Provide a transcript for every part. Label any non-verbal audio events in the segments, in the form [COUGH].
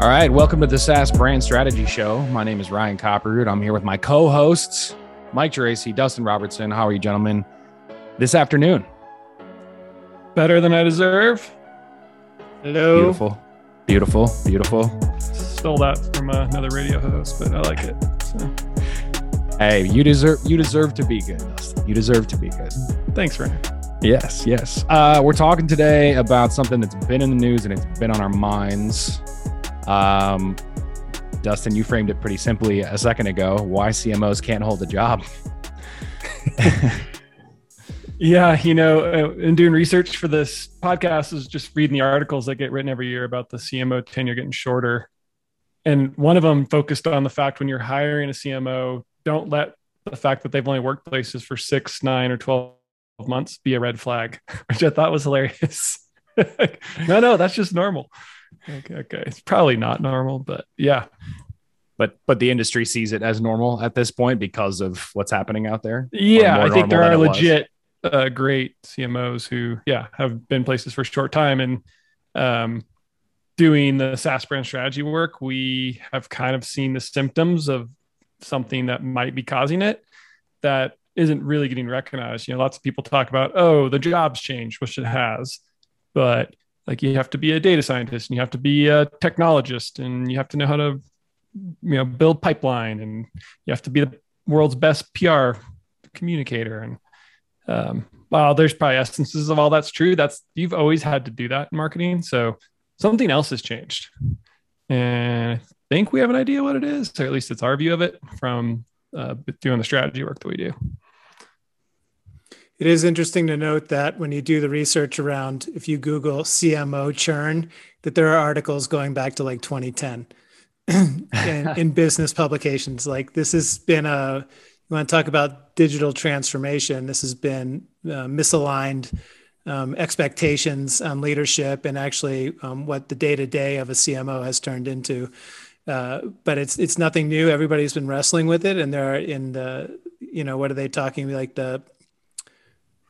All right, welcome to the SaaS Brand Strategy Show. My name is Ryan Copperroot. I'm here with my co-hosts, Mike Geraci, Dustin Robertson. How are you, gentlemen, this afternoon? Better than I deserve. Hello. Beautiful, beautiful, beautiful. Stole that from another radio host, but I like it. So. Hey, you deserve you deserve to be good. Dustin. You deserve to be good. Thanks, Ryan. Yes, yes. Uh, we're talking today about something that's been in the news and it's been on our minds um, Dustin, you framed it pretty simply a second ago. Why CMOs can't hold a job? [LAUGHS] yeah, you know, uh, in doing research for this podcast, is just reading the articles that get written every year about the CMO tenure getting shorter. And one of them focused on the fact when you're hiring a CMO, don't let the fact that they've only worked places for six, nine, or 12 months be a red flag, [LAUGHS] which I thought was hilarious. [LAUGHS] no, no, that's just normal okay, okay. It's probably not normal, but yeah. But but the industry sees it as normal at this point because of what's happening out there. Yeah, I think there are legit uh, great CMOs who yeah have been places for a short time and um, doing the SaaS brand strategy work. We have kind of seen the symptoms of something that might be causing it that isn't really getting recognized. You know, lots of people talk about, oh, the jobs changed, which it has, but like you have to be a data scientist and you have to be a technologist and you have to know how to you know build pipeline and you have to be the world's best pr communicator. And um, well there's probably essences of all that's true that's you've always had to do that in marketing. So something else has changed. And i think we have an idea what it is or at least it's our view of it from uh, doing the strategy work that we do it is interesting to note that when you do the research around, if you Google CMO churn, that there are articles going back to like 2010 [CLEARS THROAT] in, in business publications. Like this has been a, you want to talk about digital transformation, this has been uh, misaligned um, expectations on leadership and actually um, what the day to day of a CMO has turned into. Uh, but it's it's nothing new. Everybody's been wrestling with it, and they're in the you know what are they talking like the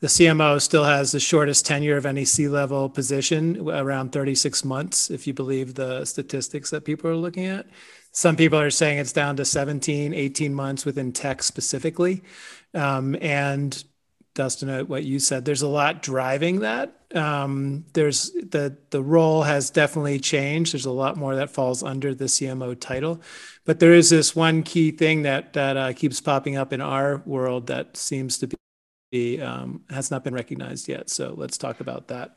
the CMO still has the shortest tenure of any C level position, around 36 months, if you believe the statistics that people are looking at. Some people are saying it's down to 17, 18 months within tech specifically. Um, and Dustin, uh, what you said, there's a lot driving that. Um, there's the the role has definitely changed. There's a lot more that falls under the CMO title, but there is this one key thing that that uh, keeps popping up in our world that seems to be um, has not been recognized yet. So let's talk about that.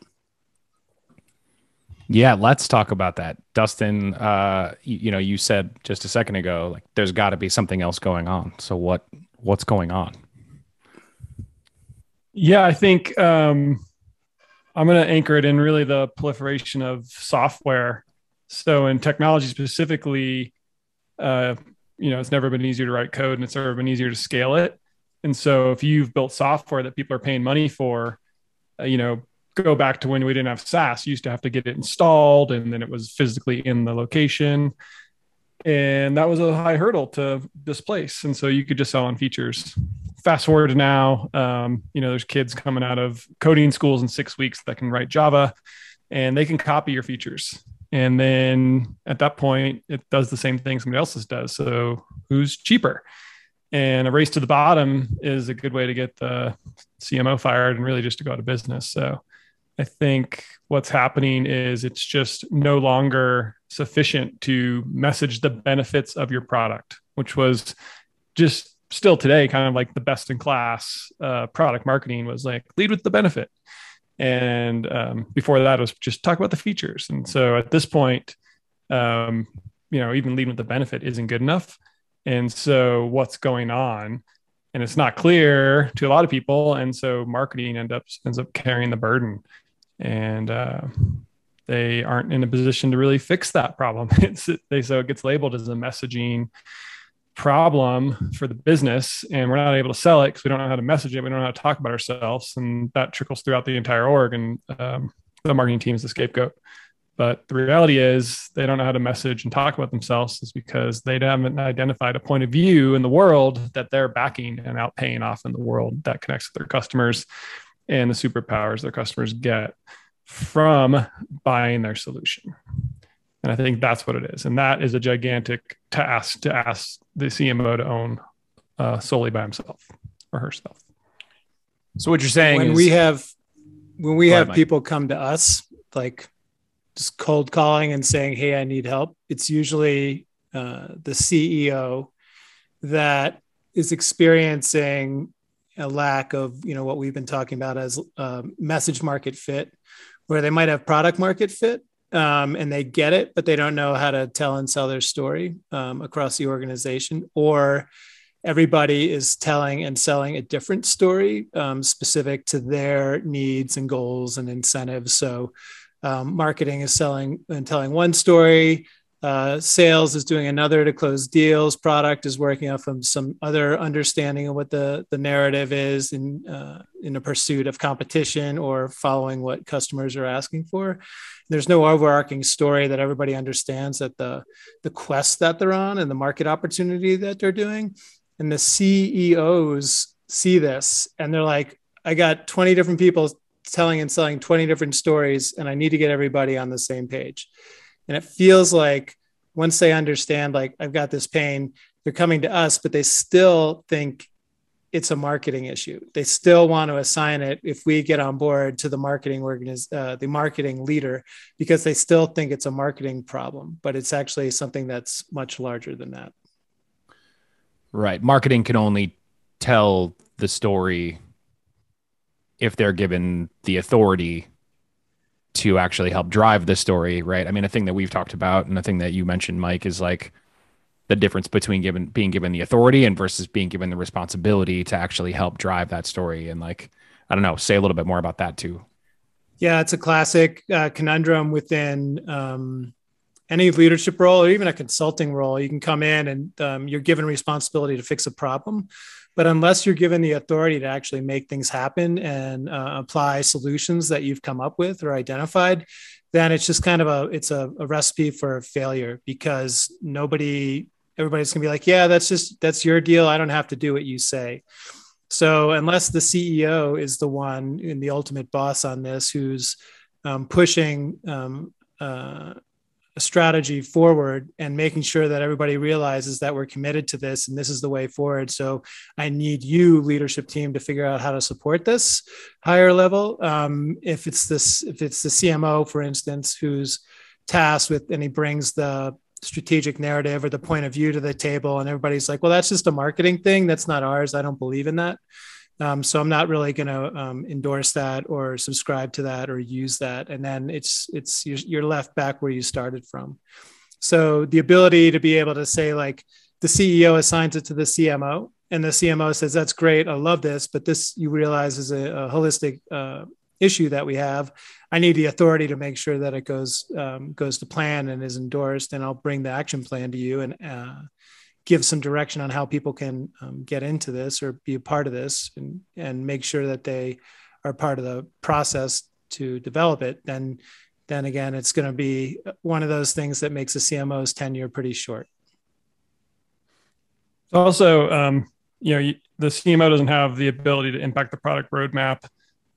Yeah, let's talk about that. Dustin, uh, you, you know, you said just a second ago, like there's got to be something else going on. So what what's going on? Yeah, I think um, I'm going to anchor it in really the proliferation of software. So in technology specifically, uh, you know, it's never been easier to write code and it's never been easier to scale it. And so if you've built software that people are paying money for, uh, you know, go back to when we didn't have SaaS, you used to have to get it installed and then it was physically in the location. And that was a high hurdle to displace. And so you could just sell on features. Fast forward to now, um, you know, there's kids coming out of coding schools in six weeks that can write Java and they can copy your features. And then at that point, it does the same thing somebody else's does. So who's cheaper? And a race to the bottom is a good way to get the CMO fired and really just to go out of business. So I think what's happening is it's just no longer sufficient to message the benefits of your product, which was just still today kind of like the best in class uh, product marketing was like lead with the benefit. And um, before that, was just talk about the features. And so at this point, um, you know, even leading with the benefit isn't good enough and so what's going on? And it's not clear to a lot of people. And so marketing end up ends up carrying the burden. And uh, they aren't in a position to really fix that problem. [LAUGHS] It's they so it gets labeled as a messaging problem for the business and we're not able to sell it because we don't know how to message it. We don't know how to talk about ourselves. And that trickles throughout the entire org and um, the marketing team is the scapegoat but the reality is they don't know how to message and talk about themselves is because they haven't identified a point of view in the world that they're backing and outpaying off in the world that connects with their customers and the superpowers their customers get from buying their solution. And I think that's what it is. And that is a gigantic task to ask the CMO to own uh, solely by himself or herself. So what you're saying when is we have when we have ahead, Mike. people come to us like just cold calling and saying, "Hey, I need help," it's usually uh, the CEO that is experiencing a lack of you know what we've been talking about as uh, message market fit, where they might have product market fit. Um, and they get it, but they don't know how to tell and sell their story um, across the organization, or everybody is telling and selling a different story um, specific to their needs and goals and incentives. So, um, marketing is selling and telling one story. Uh, sales is doing another to close deals. Product is working off of some other understanding of what the, the narrative is in uh, in a pursuit of competition or following what customers are asking for. There's no overarching story that everybody understands that the the quest that they're on and the market opportunity that they're doing and the CEOs see this and they're like, I got 20 different people telling and selling 20 different stories, and I need to get everybody on the same page. And it feels like once they understand, like, I've got this pain, they're coming to us, but they still think it's a marketing issue. They still want to assign it if we get on board to the marketing organiz- uh, the marketing leader because they still think it's a marketing problem, but it's actually something that's much larger than that. right, marketing can only tell the story if they're given the authority to actually help drive the story, right? I mean, a thing that we've talked about and a thing that you mentioned, Mike, is like the difference between given being given the authority and versus being given the responsibility to actually help drive that story. And like, I don't know, say a little bit more about that too. Yeah, it's a classic uh, conundrum within um, any leadership role or even a consulting role. You can come in and um, you're given responsibility to fix a problem, but unless you're given the authority to actually make things happen and uh, apply solutions that you've come up with or identified, then it's just kind of a it's a, a recipe for failure because nobody everybody's gonna be like, yeah, that's just that's your deal. I don't have to do what you say. So unless the CEO is the one and the ultimate boss on this, who's um, pushing um, uh, a strategy forward and making sure that everybody realizes that we're committed to this and this is the way forward. So I need you, leadership team, to figure out how to support this higher level. Um, if it's this, if it's the CMO, for instance, who's tasked with and he brings the strategic narrative or the point of view to the table and everybody's like well that's just a marketing thing that's not ours i don't believe in that um, so i'm not really going to um, endorse that or subscribe to that or use that. And then it's it's you're, left back where you started from. So the ability to be able to say like the ceo assigns it to the cmo and the cmo says that's great. I love this but this you realize is a, a holistic uh, issue that we have. I need the authority to make sure that it goes um, goes to plan and is endorsed and i'll bring the action plan to you. And uh, give some direction on how people can um, get into this or be a part of this and, and make sure that they are part of the process to develop it then then again it's going to be one of those things that makes a cmo's tenure pretty short Also, um, you know, the CMO doesn't have the ability to impact the product roadmap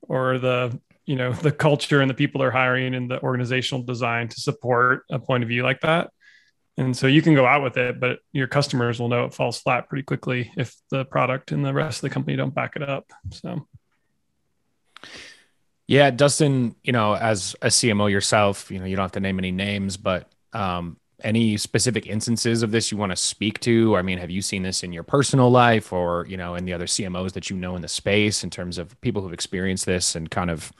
or the you know the culture and the people they're hiring and the organizational design to support a point of view like that. And so you can go out with it, but your customers will know it falls flat pretty quickly if the product and the rest of the company don't back it up. So Yeah, Dustin, you know, as a CMO yourself, you know, you don't have to name any names, but um, any specific instances of this you want to speak to? I mean, have you seen this in your personal life or, you know, in the other CMOs that you know in the space in terms of people who've experienced this and kind of,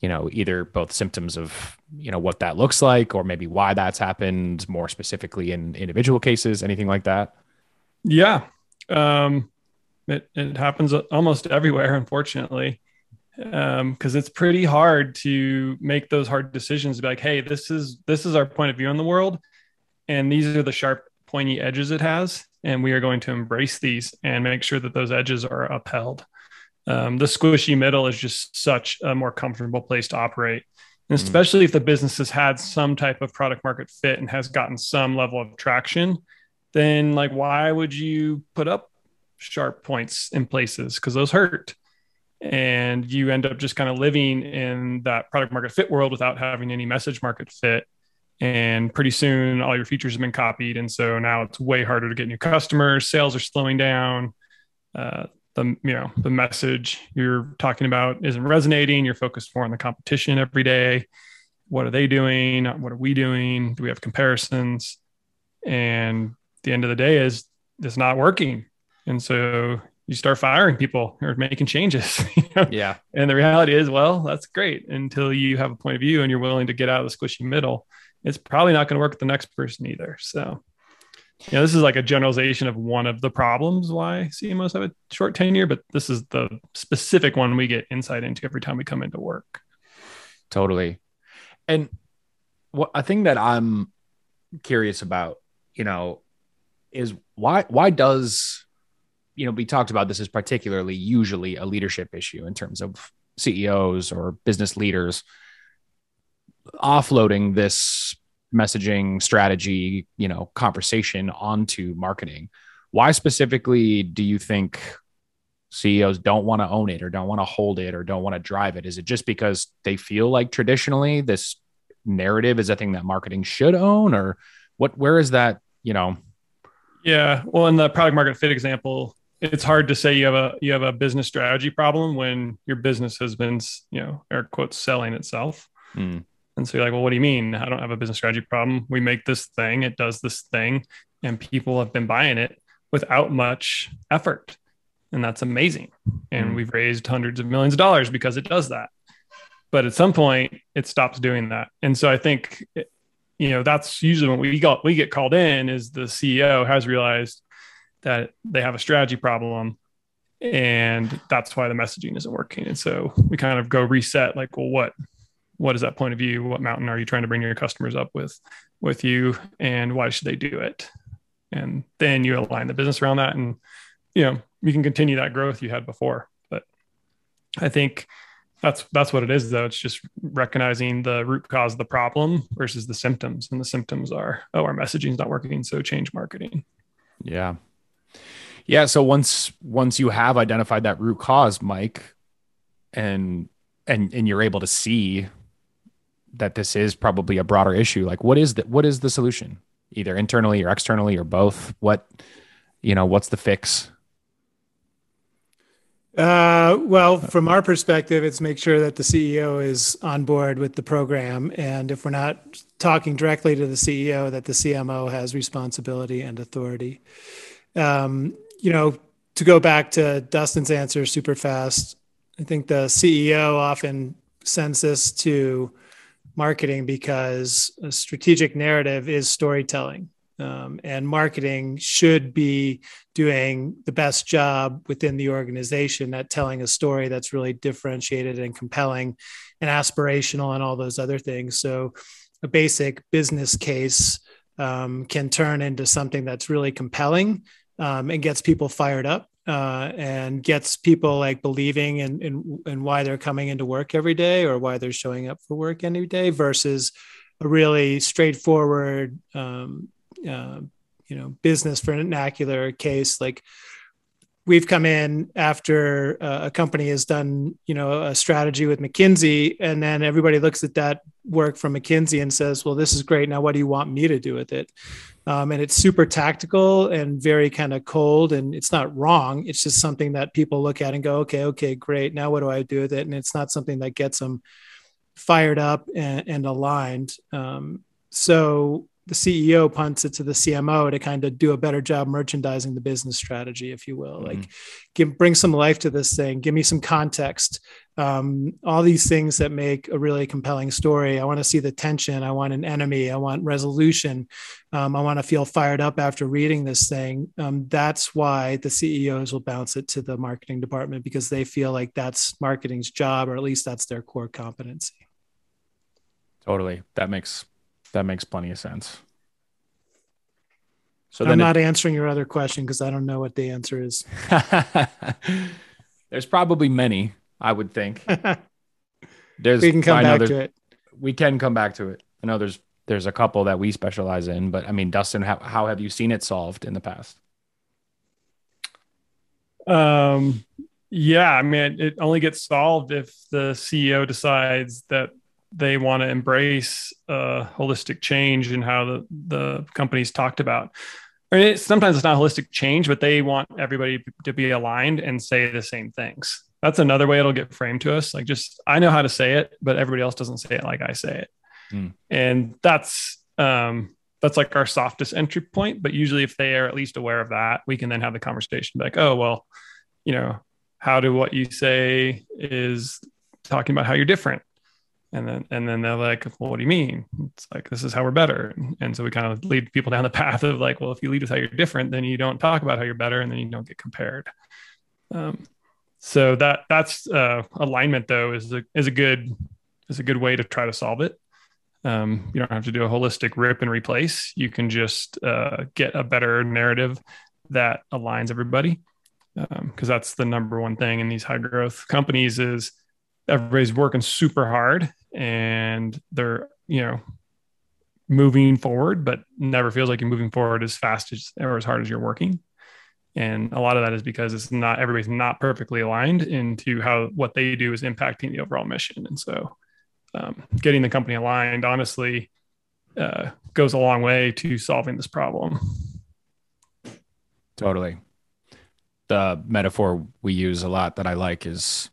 you know, either both symptoms of, you know, what that looks like or maybe why that's happened more specifically in individual cases, anything like that? yeah, um, it it happens almost everywhere, unfortunately, um because it's pretty hard to make those hard decisions. To be like, hey, this is this is our point of view on the world, and these are the sharp, pointy edges it has, and we are going to embrace these and make sure that those edges are upheld. Um, the squishy middle is just such a more comfortable place to operate. And Mhm. especially if the business has had some type of product market fit and has gotten some level of traction, then like why would you put up sharp points in places? Because those hurt. And you end up just kind of living in that product market fit world without having any message market fit. and pretty soon all your features have been copied and so now it's way harder to get new customers sales are slowing down uh, the you know the message you're talking about isn't resonating. You're focused more on the competition every day. What are they doing? What are we doing? Do we have comparisons? And the end of the day is it's not working. And so you start firing people or making changes [LAUGHS] you know? yeah. And the reality is well that's great. Until you have a point of view and you're willing to get out of the squishy middle it's probably not going to work with the next person either. So you know, this is like a generalization of one of the problems why CMOs have a short tenure, but this is the specific one we get insight into every time we come into work. Totally. And what a thing that I'm curious about, you know, is why why does you know we talked about this is particularly usually a leadership issue in terms of CEOs or business leaders offloading this messaging strategy, you know, conversation onto marketing. Why specifically do you think CEOs don't want to own it or don't want to hold it or don't want to drive it? Is it just because they feel like traditionally this narrative is a thing that marketing should own or what where is that, you know? Yeah, well in the product market fit example, it's hard to say you have a you have a business strategy problem when your business has been, you know, air quotes selling itself. Mm. And so you're like, well, what do you mean? I don't have a business strategy problem. We make this thing, it does this thing, and people have been buying it without much effort. And that's amazing. And mm-hmm. we've raised hundreds of millions of dollars because it does that. But at some point, it stops doing that. And so I think, you know, that's usually when we got we get called in is the CEO has realized that they have a strategy problem and that's why the messaging isn't working. And so we kind of go reset like, well, what what is that point of view? What mountain are you trying to bring your customers up with with you? And why should they do it? And then you align the business around that and you know you can continue that growth you had before. But i think that's that's what it is though. It's just recognizing the root cause of the problem versus the symptoms. And the symptoms are oh our messaging is not working so change marketing. Yeah. Yeah. So once once you have identified that root cause mike and and and you're able to see that this is probably a broader issue like what is the what is the solution either internally or externally or both what you know what's the fix uh, well, from our perspective, it's make sure that the CEO is on board with the program. And if we're not talking directly to the CEO, that the CMO has responsibility and authority. Um, you know, to go back to Dustin's answer super fast, I think the CEO often sends this to marketing because a strategic narrative is storytelling. Um, and marketing should be doing the best job within the organization at telling a story that's really differentiated and compelling and aspirational and all those other things. So, a basic business case um, can turn into something that's really compelling um, and gets people fired up uh, and gets people like believing in, in, in why they're coming into work every day or why they're showing up for work any day versus a really straightforward um, uh, you know business vernacular case like we've come in after uh, a company has done you know a strategy with mckinsey and then everybody looks at that work from mckinsey and says well this is great. Now what do you want me to do with it um, and it's super tactical and very kind of cold and it's not wrong. It's just something that people look at and go okay okay great. Now what do i do with it? And it's not something that gets them fired up and, and aligned. Um, so the CEO punts it to the CMO to kind of do a better job merchandising the business strategy, if you will. Mm-hmm. Like, give bring some life to this thing. Give me some context. Um, all these things that make a really compelling story. I want to see the tension. I want an enemy. I want resolution. Um, I want to feel fired up after reading this thing. Um, that's why the CEOs will bounce it to the marketing department because they feel like that's marketing's job, or at least that's their core competency. Totally. That makes that makes plenty of sense. So I'm not it, answering your other question because I don't know what the answer is. [LAUGHS] there's probably many, I would think. [LAUGHS] There's we can come back to it. We can come back to it. I know there's there's a couple that we specialize in, but I mean, Dustin, how, how have you seen it solved in the past? Um, yeah, I mean, it only gets solved if the CEO decides that they want to embrace a holistic change and how the, the company's talked about. I mean, it's, sometimes it's not holistic change, but they want everybody to be aligned and say the same things. That's another way it'll get framed to us. Like, just I know how to say it, but everybody else doesn't say it like I say it, mm. and that's um, that's like our softest entry point. But usually, if they are at least aware of that, we can then have the conversation like, oh well, you know, how do what you say is talking about how you're different and then and then they're like well what do you mean? It's like this is how we're better. And so we kind of lead people down the [LAUGHS] path of like well if you lead with how you're different then you don't talk about how you're better and then you don't get compared. Um, so that that's uh, alignment though is a is a good is a good way to try to solve it. Um, you don't have to do a holistic rip and replace. You can just uh, get a better narrative that aligns everybody. Because um, that's the number one thing in these high growth companies is everybody's working super hard and they're you know moving forward but never feels like you're moving forward as fast as or as hard as you're working. And a lot of that is because it's not everybody's not perfectly aligned into how what they do is impacting the overall mission. And so um, getting the company aligned honestly uh, goes a long way to solving this problem. Totally. The metaphor we use a lot that i like is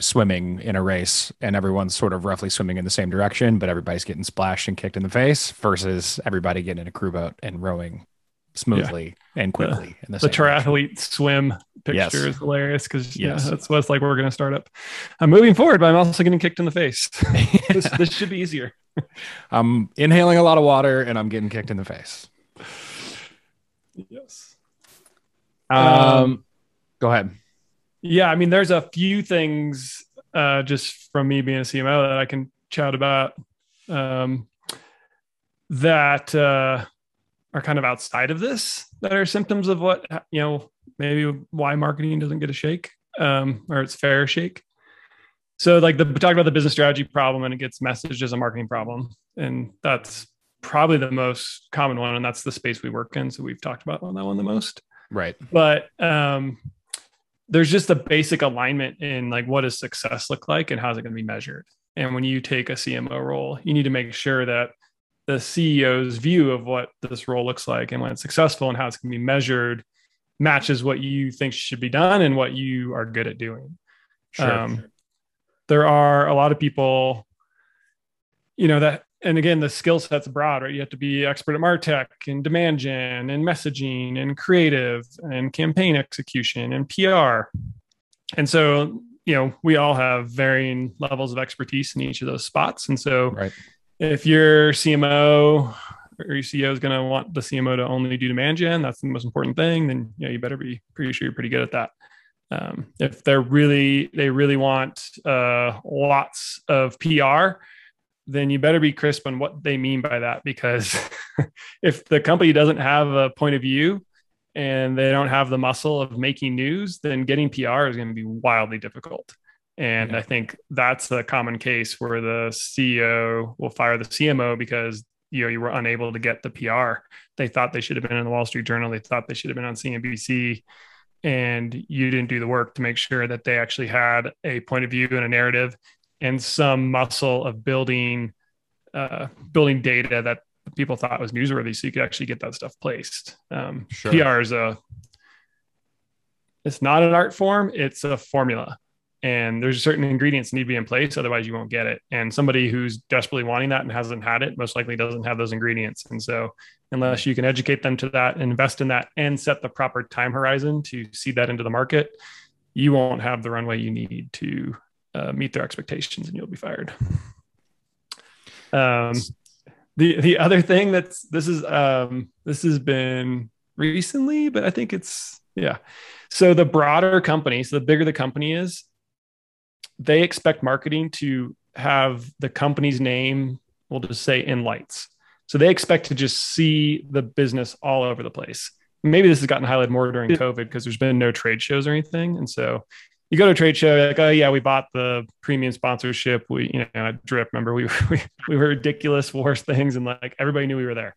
swimming in a race and everyone's sort of roughly swimming in the same direction, but everybody's getting splashed and kicked in the face versus everybody getting in a crew boat and rowing smoothly yeah. and quickly. The, the, triathlete swim picture yes. is hilarious because yes. yeah, that's what it's like. We're going to start up. I'm moving forward, but I'm also getting kicked in the face. [LAUGHS] this, this should be easier. [LAUGHS] I'm inhaling a lot of water and I'm getting kicked in the face. Yes. Um, um go ahead. Yeah, I mean, there's a few things uh, just from me being a CMO that I can chat about um, that uh, are kind of outside of this that are symptoms of what you know maybe why marketing doesn't get a shake um, or its fair shake. So, like the talk about the business strategy problem, and it gets messaged as a marketing problem, and that's probably the most common one, and that's the space we work in. So we've talked about on that one the most. Right. But um, there's just a basic alignment in like what does success look like and how's it going to be measured and when you take a cmo role you need to make sure that the ceo's view of what this role looks like and when it's successful and how it's going to be measured matches what you think should be done and what you are good at doing sure. Um, there are a lot of people you know that and again, the skill set's broad, right? You have to be expert at Martech and demand gen and messaging and creative and campaign execution and PR. And so, you know, we all have varying levels of expertise in each of those spots. And so, right. if your CMO or your CEO is going to want the CMO to only do demand gen, that's the most important thing, then you know, you better be pretty sure you're pretty good at that. Um, if they're really, they really want uh, lots of PR, then you better be crisp on what they mean by that because [LAUGHS] if the company doesn't have a point of view and they don't have the muscle of making news, then getting PR is going to be wildly difficult. And yeah. I think that's a common case where the CEO will fire the CMO because you know you were unable to get the PR. They thought they should have been in the Wall Street Journal. They thought they should have been on CNBC, and you didn't do the work to make sure that they actually had a point of view and a narrative and some muscle of building uh, building data that people thought was newsworthy, so you could actually get that stuff placed. Um, sure. PR is a it's not an art form; it's a formula, and there's certain ingredients need to be in place, otherwise you won't get it. And somebody who's desperately wanting that and hasn't had it most likely doesn't have those ingredients. And so, unless you can educate them to that, invest in that, and set the proper time horizon to see that into the market, you won't have the runway you need to uh, meet their expectations and you'll be fired. [LAUGHS] Um, the the other thing that's this is um, this has been recently, but I think it's yeah. So the broader company, so the bigger the company is, they expect marketing to have the company's name, we'll just say in lights. So they expect to just see the business all over the place. Maybe this has gotten highlighted more during COVID because there's been no trade shows or anything. And so you go to a trade show, like, oh yeah, we bought the premium sponsorship. We, you know, at Drip, remember we, [LAUGHS] we, we were ridiculous, worst things. And like, everybody knew we were there.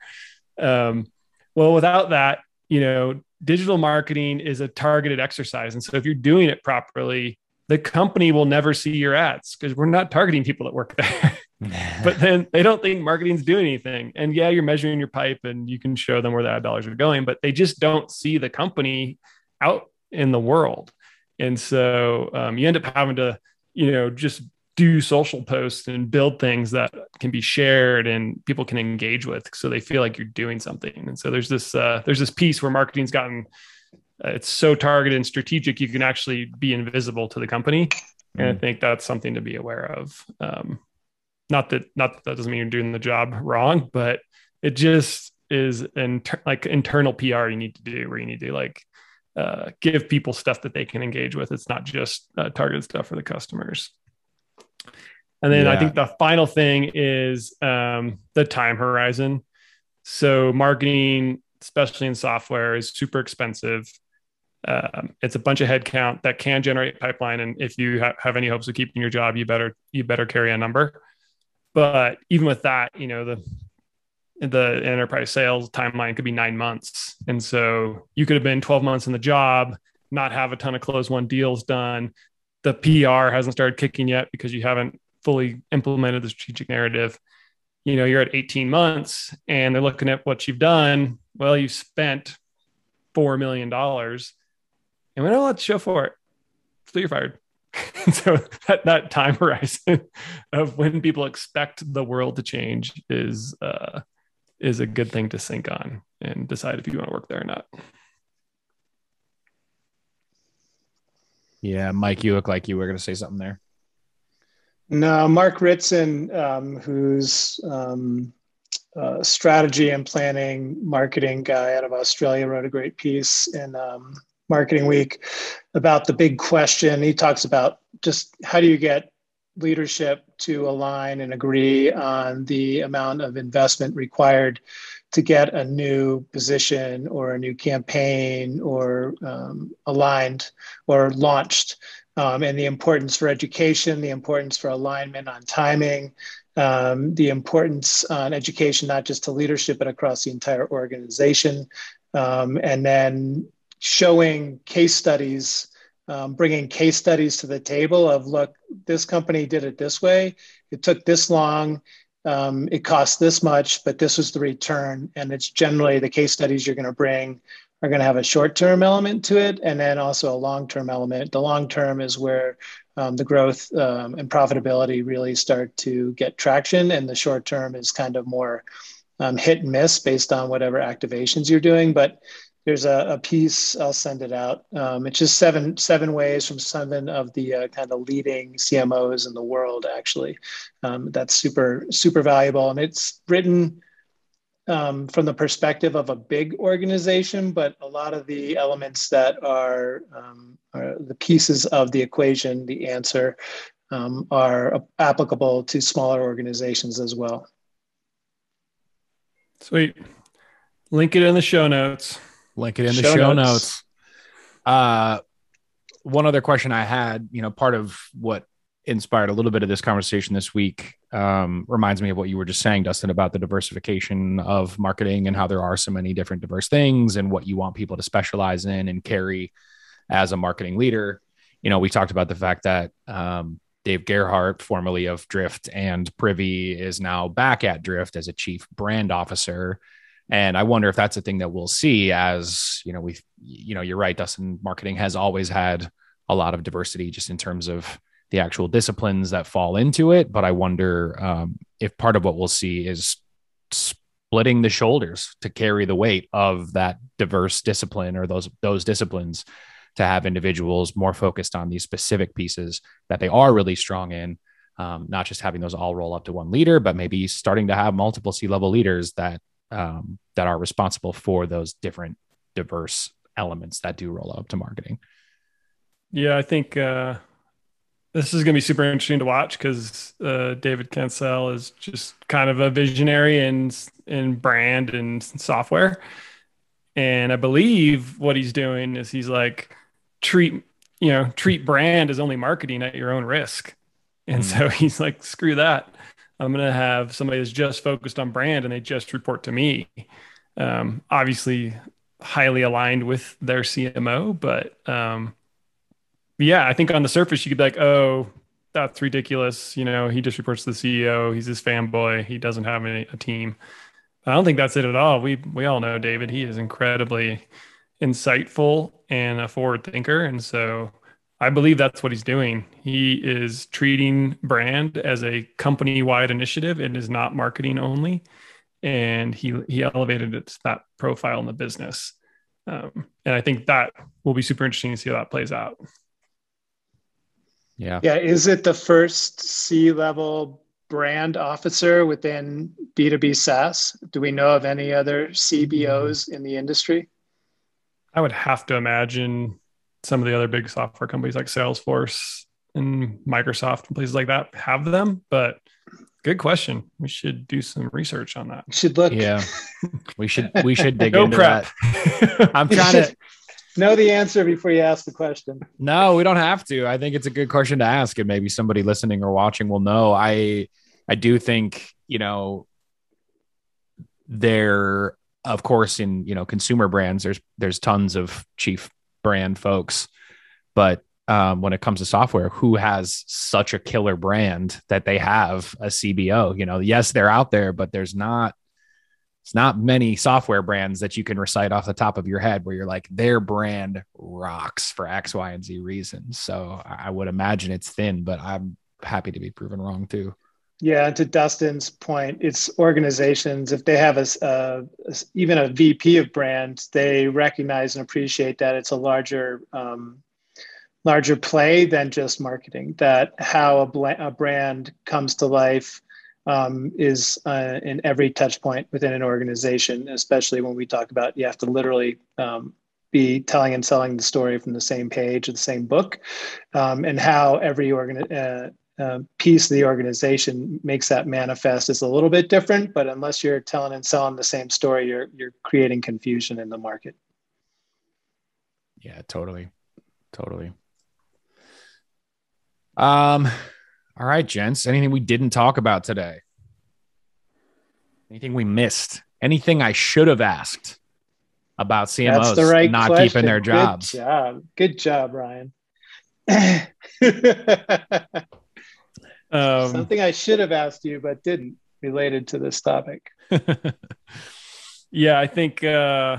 Um, well, without that, you know, digital marketing is a targeted exercise. And so if you're doing it properly, the company will never see your ads because we're not targeting people that work [LAUGHS] there. [LAUGHS] but then they don't think marketing's doing anything. And yeah, you're measuring your pipe and you can show them where the ad dollars are going, but they just don't see the company out in the world. And so um, you end up having to, you know, just do social posts and build things that can be shared and people can engage with so they feel like you're doing something. And so there's this uh, there's this piece where marketing's gotten uh, it's so targeted and strategic you can actually be invisible to the company. And i mm. think that's something to be aware of. Um, not that not that, that doesn't mean you're doing the job wrong but it just is an like internal pr you need to do where you need to like uh, give people stuff that they can engage with it's not just uh, targeted stuff for the customers and then yeah. I think the final thing is um, the time horizon. So marketing, especially in software, is super expensive. Um, it's a bunch of headcount that can generate pipeline, and if you ha- have any hopes of keeping your job, you better you better carry a number. But even with that, you know the the enterprise sales timeline could be nine months, and so you could have been twelve months in the job, not have a ton of closed won deals done. The PR hasn't started kicking yet because you haven't fully implemented the strategic narrative. You know you're at 18 months and they're looking at what you've done. Well you've spent four million dollars and we don't let show for it. So you're fired. [LAUGHS] So that, that time [LAUGHS] horizon of when people expect the world to change is uh, is a good thing to sync on and decide if you want to work there or not yeah mike you look like you were going to say something there no, Mark Ritson, um, who's um, uh, strategy and planning marketing guy out of Australia, wrote a great piece in um, Marketing Week about the big question. He talks about just how do you get leadership to align and agree on the amount of investment required to get a new position or a new campaign or um, aligned or launched um, and the importance for education, the importance for alignment on timing, um, the importance on education, not just to leadership, but across the entire organization. Um, and then showing case studies, um, bringing case studies to the table of look, this company did it this way, it took this long. Um, it cost this much, but this was the return. And it's generally the case studies you're going to bring are going to have a short term element to it and then also a long term element. The long term is where um, the growth um, and profitability really start to get traction, and the short term is kind of more um, hit and miss based on whatever activations you're doing. But there's a, a piece I'll send it out. Um, it's just seven seven ways from seven of the uh, kind of leading CMOs in the world. Actually, um, that's super super valuable, and it's written um, from the perspective of a big organization, but a lot of the elements that are, um, are the pieces of the equation, the answer, um, are applicable to smaller organizations as well. Sweet. Link it in the show notes. Link it in the show, show notes. notes. Uh, one other question I had, you know, part of what inspired a little bit of this conversation this week um, reminds me of what you were just saying, Dustin, about the diversification of marketing and how there are so many different diverse things and what you want people to specialize in and carry as a marketing leader. You know, we talked about the fact that um, Dave Gerhardt, formerly of Drift and Privy, is now back at Drift as a chief brand officer. And I wonder if that's a thing that we'll see as, you know, we, you know, you're right, Dustin, marketing has always had a lot of diversity just in terms of the actual disciplines that fall into it. But I wonder um, if part of what we'll see is splitting the shoulders to carry the weight of that diverse discipline or those those disciplines to have individuals more focused on these specific pieces that they are really strong in. Um, not just having those all roll up to one leader, but maybe starting to have multiple C level leaders that um, that are responsible for those different diverse elements that do roll up to marketing. Yeah, I think uh, this is going to be super interesting to watch because uh, David Cancel is just kind of a visionary in in brand and software, and I believe what he's doing is he's like treat you know treat brand as only marketing at your own risk, and mm. so [LAUGHS] he's like screw that. I'm going to have somebody that's just focused on brand and they just report to me. Um, obviously, highly aligned with their CMO, but um, yeah, I think on the surface you could be like, oh, that's ridiculous. You know, he just reports to the CEO. He's his fanboy. He doesn't have any, a team. I don't think that's it at all. We we all know David. He is incredibly insightful and a forward thinker, and so I believe that's what he's doing. He is treating brand as a company wide initiative. It is not marketing only, and he he elevated it to that profile in the business. Um, and I think that will be super interesting to see how that plays out. Yeah. Yeah. Is it the first C level brand officer within B2B SaaS? Do we know of any other CBOs in the industry? I would have to imagine some of the other big software companies like Salesforce and Microsoft and places like that have them, but good question. We should do some research on that. We should look. Yeah. [LAUGHS] We should we should dig no into prep. that. [LAUGHS] I'm trying to know the answer before you ask the question. No, we don't have to. I think it's a good question to ask, and maybe somebody listening or watching will know. I I do think you know there, of course, in you know consumer brands, there's there's tons of chief brand folks, but um, when it comes to software, who has such a killer brand that they have a CBO? You know, yes, they're out there, but there's not it's not many software brands that you can recite off the top of your head where you're like their brand rocks for x y and z reasons so i would imagine it's thin but i'm happy to be proven wrong too yeah to dustin's point it's organizations if they have a, a, even a vp of brand they recognize and appreciate that it's a larger um, larger play than just marketing that how a, bl- a brand comes to life um, is uh, in every touch point within an organization, especially when we talk about you have to literally um, be telling and selling the story from the same page of the same book, um, and how every organ- uh, uh, piece of the organization makes that manifest is a little bit different. But unless you're telling and selling the same story, you're you're creating confusion in the market. Yeah, totally, totally. Um, all right, gents. Anything we didn't talk about today? Anything we missed? Anything I should have asked about CMOs right not question. keeping their jobs? Good job. Good job, Ryan. [LAUGHS] Um, Something I should have asked you, but didn't related to this topic. [LAUGHS] yeah, I think uh,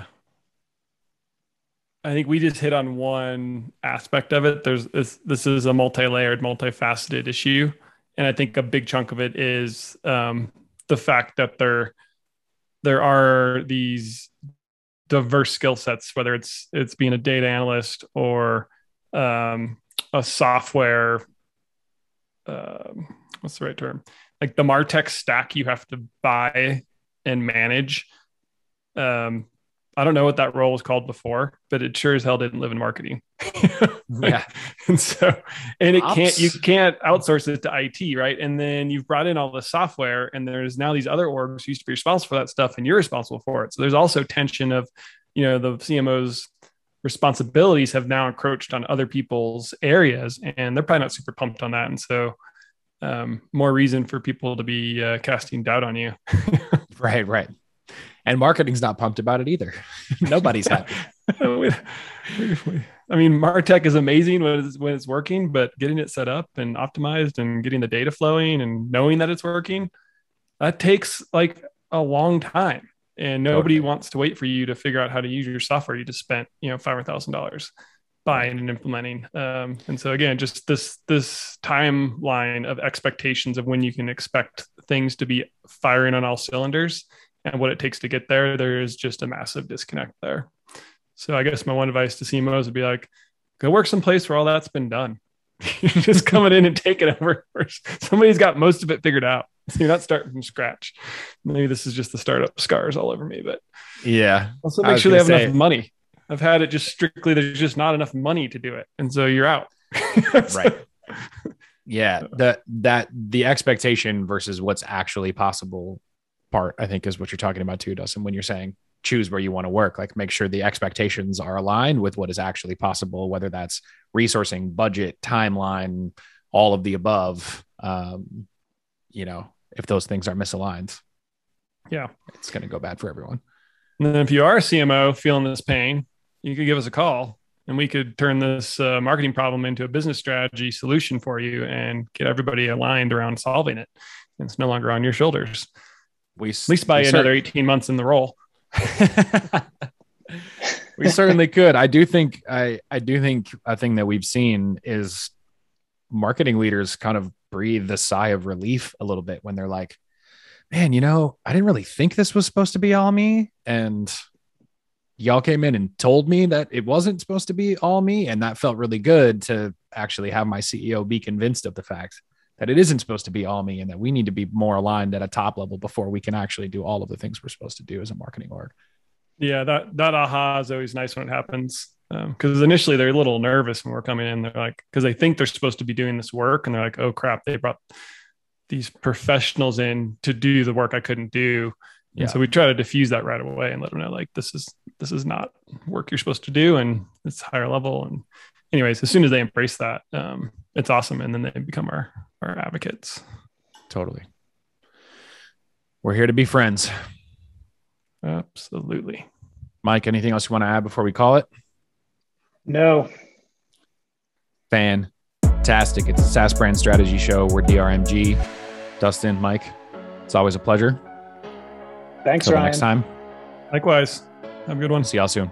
I think we just hit on one aspect of it. There's this, this is a multi-layered, multifaceted issue, and I think a big chunk of it is um, the fact that there there are these diverse skill sets, whether it's it's being a data analyst or um, a software. Um, what's the right term? Like the Martech stack you have to buy and manage. Um, I don't know what that role was called before, but it sure as hell didn't live in marketing. [LAUGHS] Yeah. and so, and it Ops. can't, you can't outsource it to IT, right? And then you've brought in all the software, and there's now these other orgs who used to be responsible for that stuff, and you're responsible for it. So there's also tension of, you know, the CMO's responsibilities have now encroached on other people's areas, and they're probably not super pumped on that. And so, um, more reason for people to be uh, casting doubt on you. [LAUGHS] Right, right. And marketing's not pumped about it either. [LAUGHS] Nobody's happy. [LAUGHS] I mean, Martech is amazing when it's, when it's working, but getting it set up and optimized and getting the data flowing and knowing that it's working, that takes like a long time. And nobody Totally. wants to wait for you to figure out how to use your software. You just spent, you know, five hundred thousand dollars buying and implementing. Um, and so again, just this this timeline of expectations of when you can expect things to be firing on all cylinders and what it takes to get there, there is just a massive disconnect there. So I guess my one advice to CMOs would be like, go work someplace where all that's been done. You're [LAUGHS] just [LAUGHS] coming in and taking over. Somebody's got most of it figured out. [LAUGHS] So you're not starting from scratch. Maybe this is just the startup scars all over me, but Yeah. also make sure they have gonna enough money. I've had it just strictly, there's just not enough money to do it. And so you're out. Right. Yeah. The that the expectation versus what's actually possible part, I think, is what you're talking about too, Dustin, when you're saying choose where you want to work. Like make sure the expectations are aligned with what is actually possible, whether that's resourcing, budget, timeline, all of the above. Um, you know, if those things are misaligned, Yeah. it's gonna go bad for everyone. And then if you are a CMO feeling this pain, you could give us a call. and we could turn this uh, marketing problem into a business strategy solution for you and get everybody aligned around solving it. And it's no longer on your shoulders. We at least by another 18 months in the role. [LAUGHS] we certainly could. I do think I I do think a thing that we've seen is marketing leaders kind of breathe the sigh of relief a little bit when they're like, "Man, you know, I didn't really think this was supposed to be all me," and y'all came in and told me that it wasn't supposed to be all me, and that felt really good to actually have my CEO be convinced of the fact that it isn't supposed to be all me and that we need to be more aligned at a top level before we can actually do all of the things we're supposed to do as a marketing org. Yeah, that that aha is always nice when it happens because um, initially they're a little nervous when we're coming in. They're like because they think they're supposed to be doing this work, and they're like, "Oh crap, they brought these professionals in to do the work I couldn't do." Yeah. And so we try to diffuse that right away and let them know like this is this is not work you're supposed to do, and it's higher level. And anyways, as soon as they embrace that, um, it's awesome, and then they become our our advocates. Totally. We're here to be friends. Absolutely. Mike, anything else you want to add before we call it? No. Fantastic. It's a SaaS brand strategy show. We're DRMG. Dustin, Mike, it's always a pleasure. Thanks, Until Ryan. next time. Likewise. Have a good one. See y'all soon.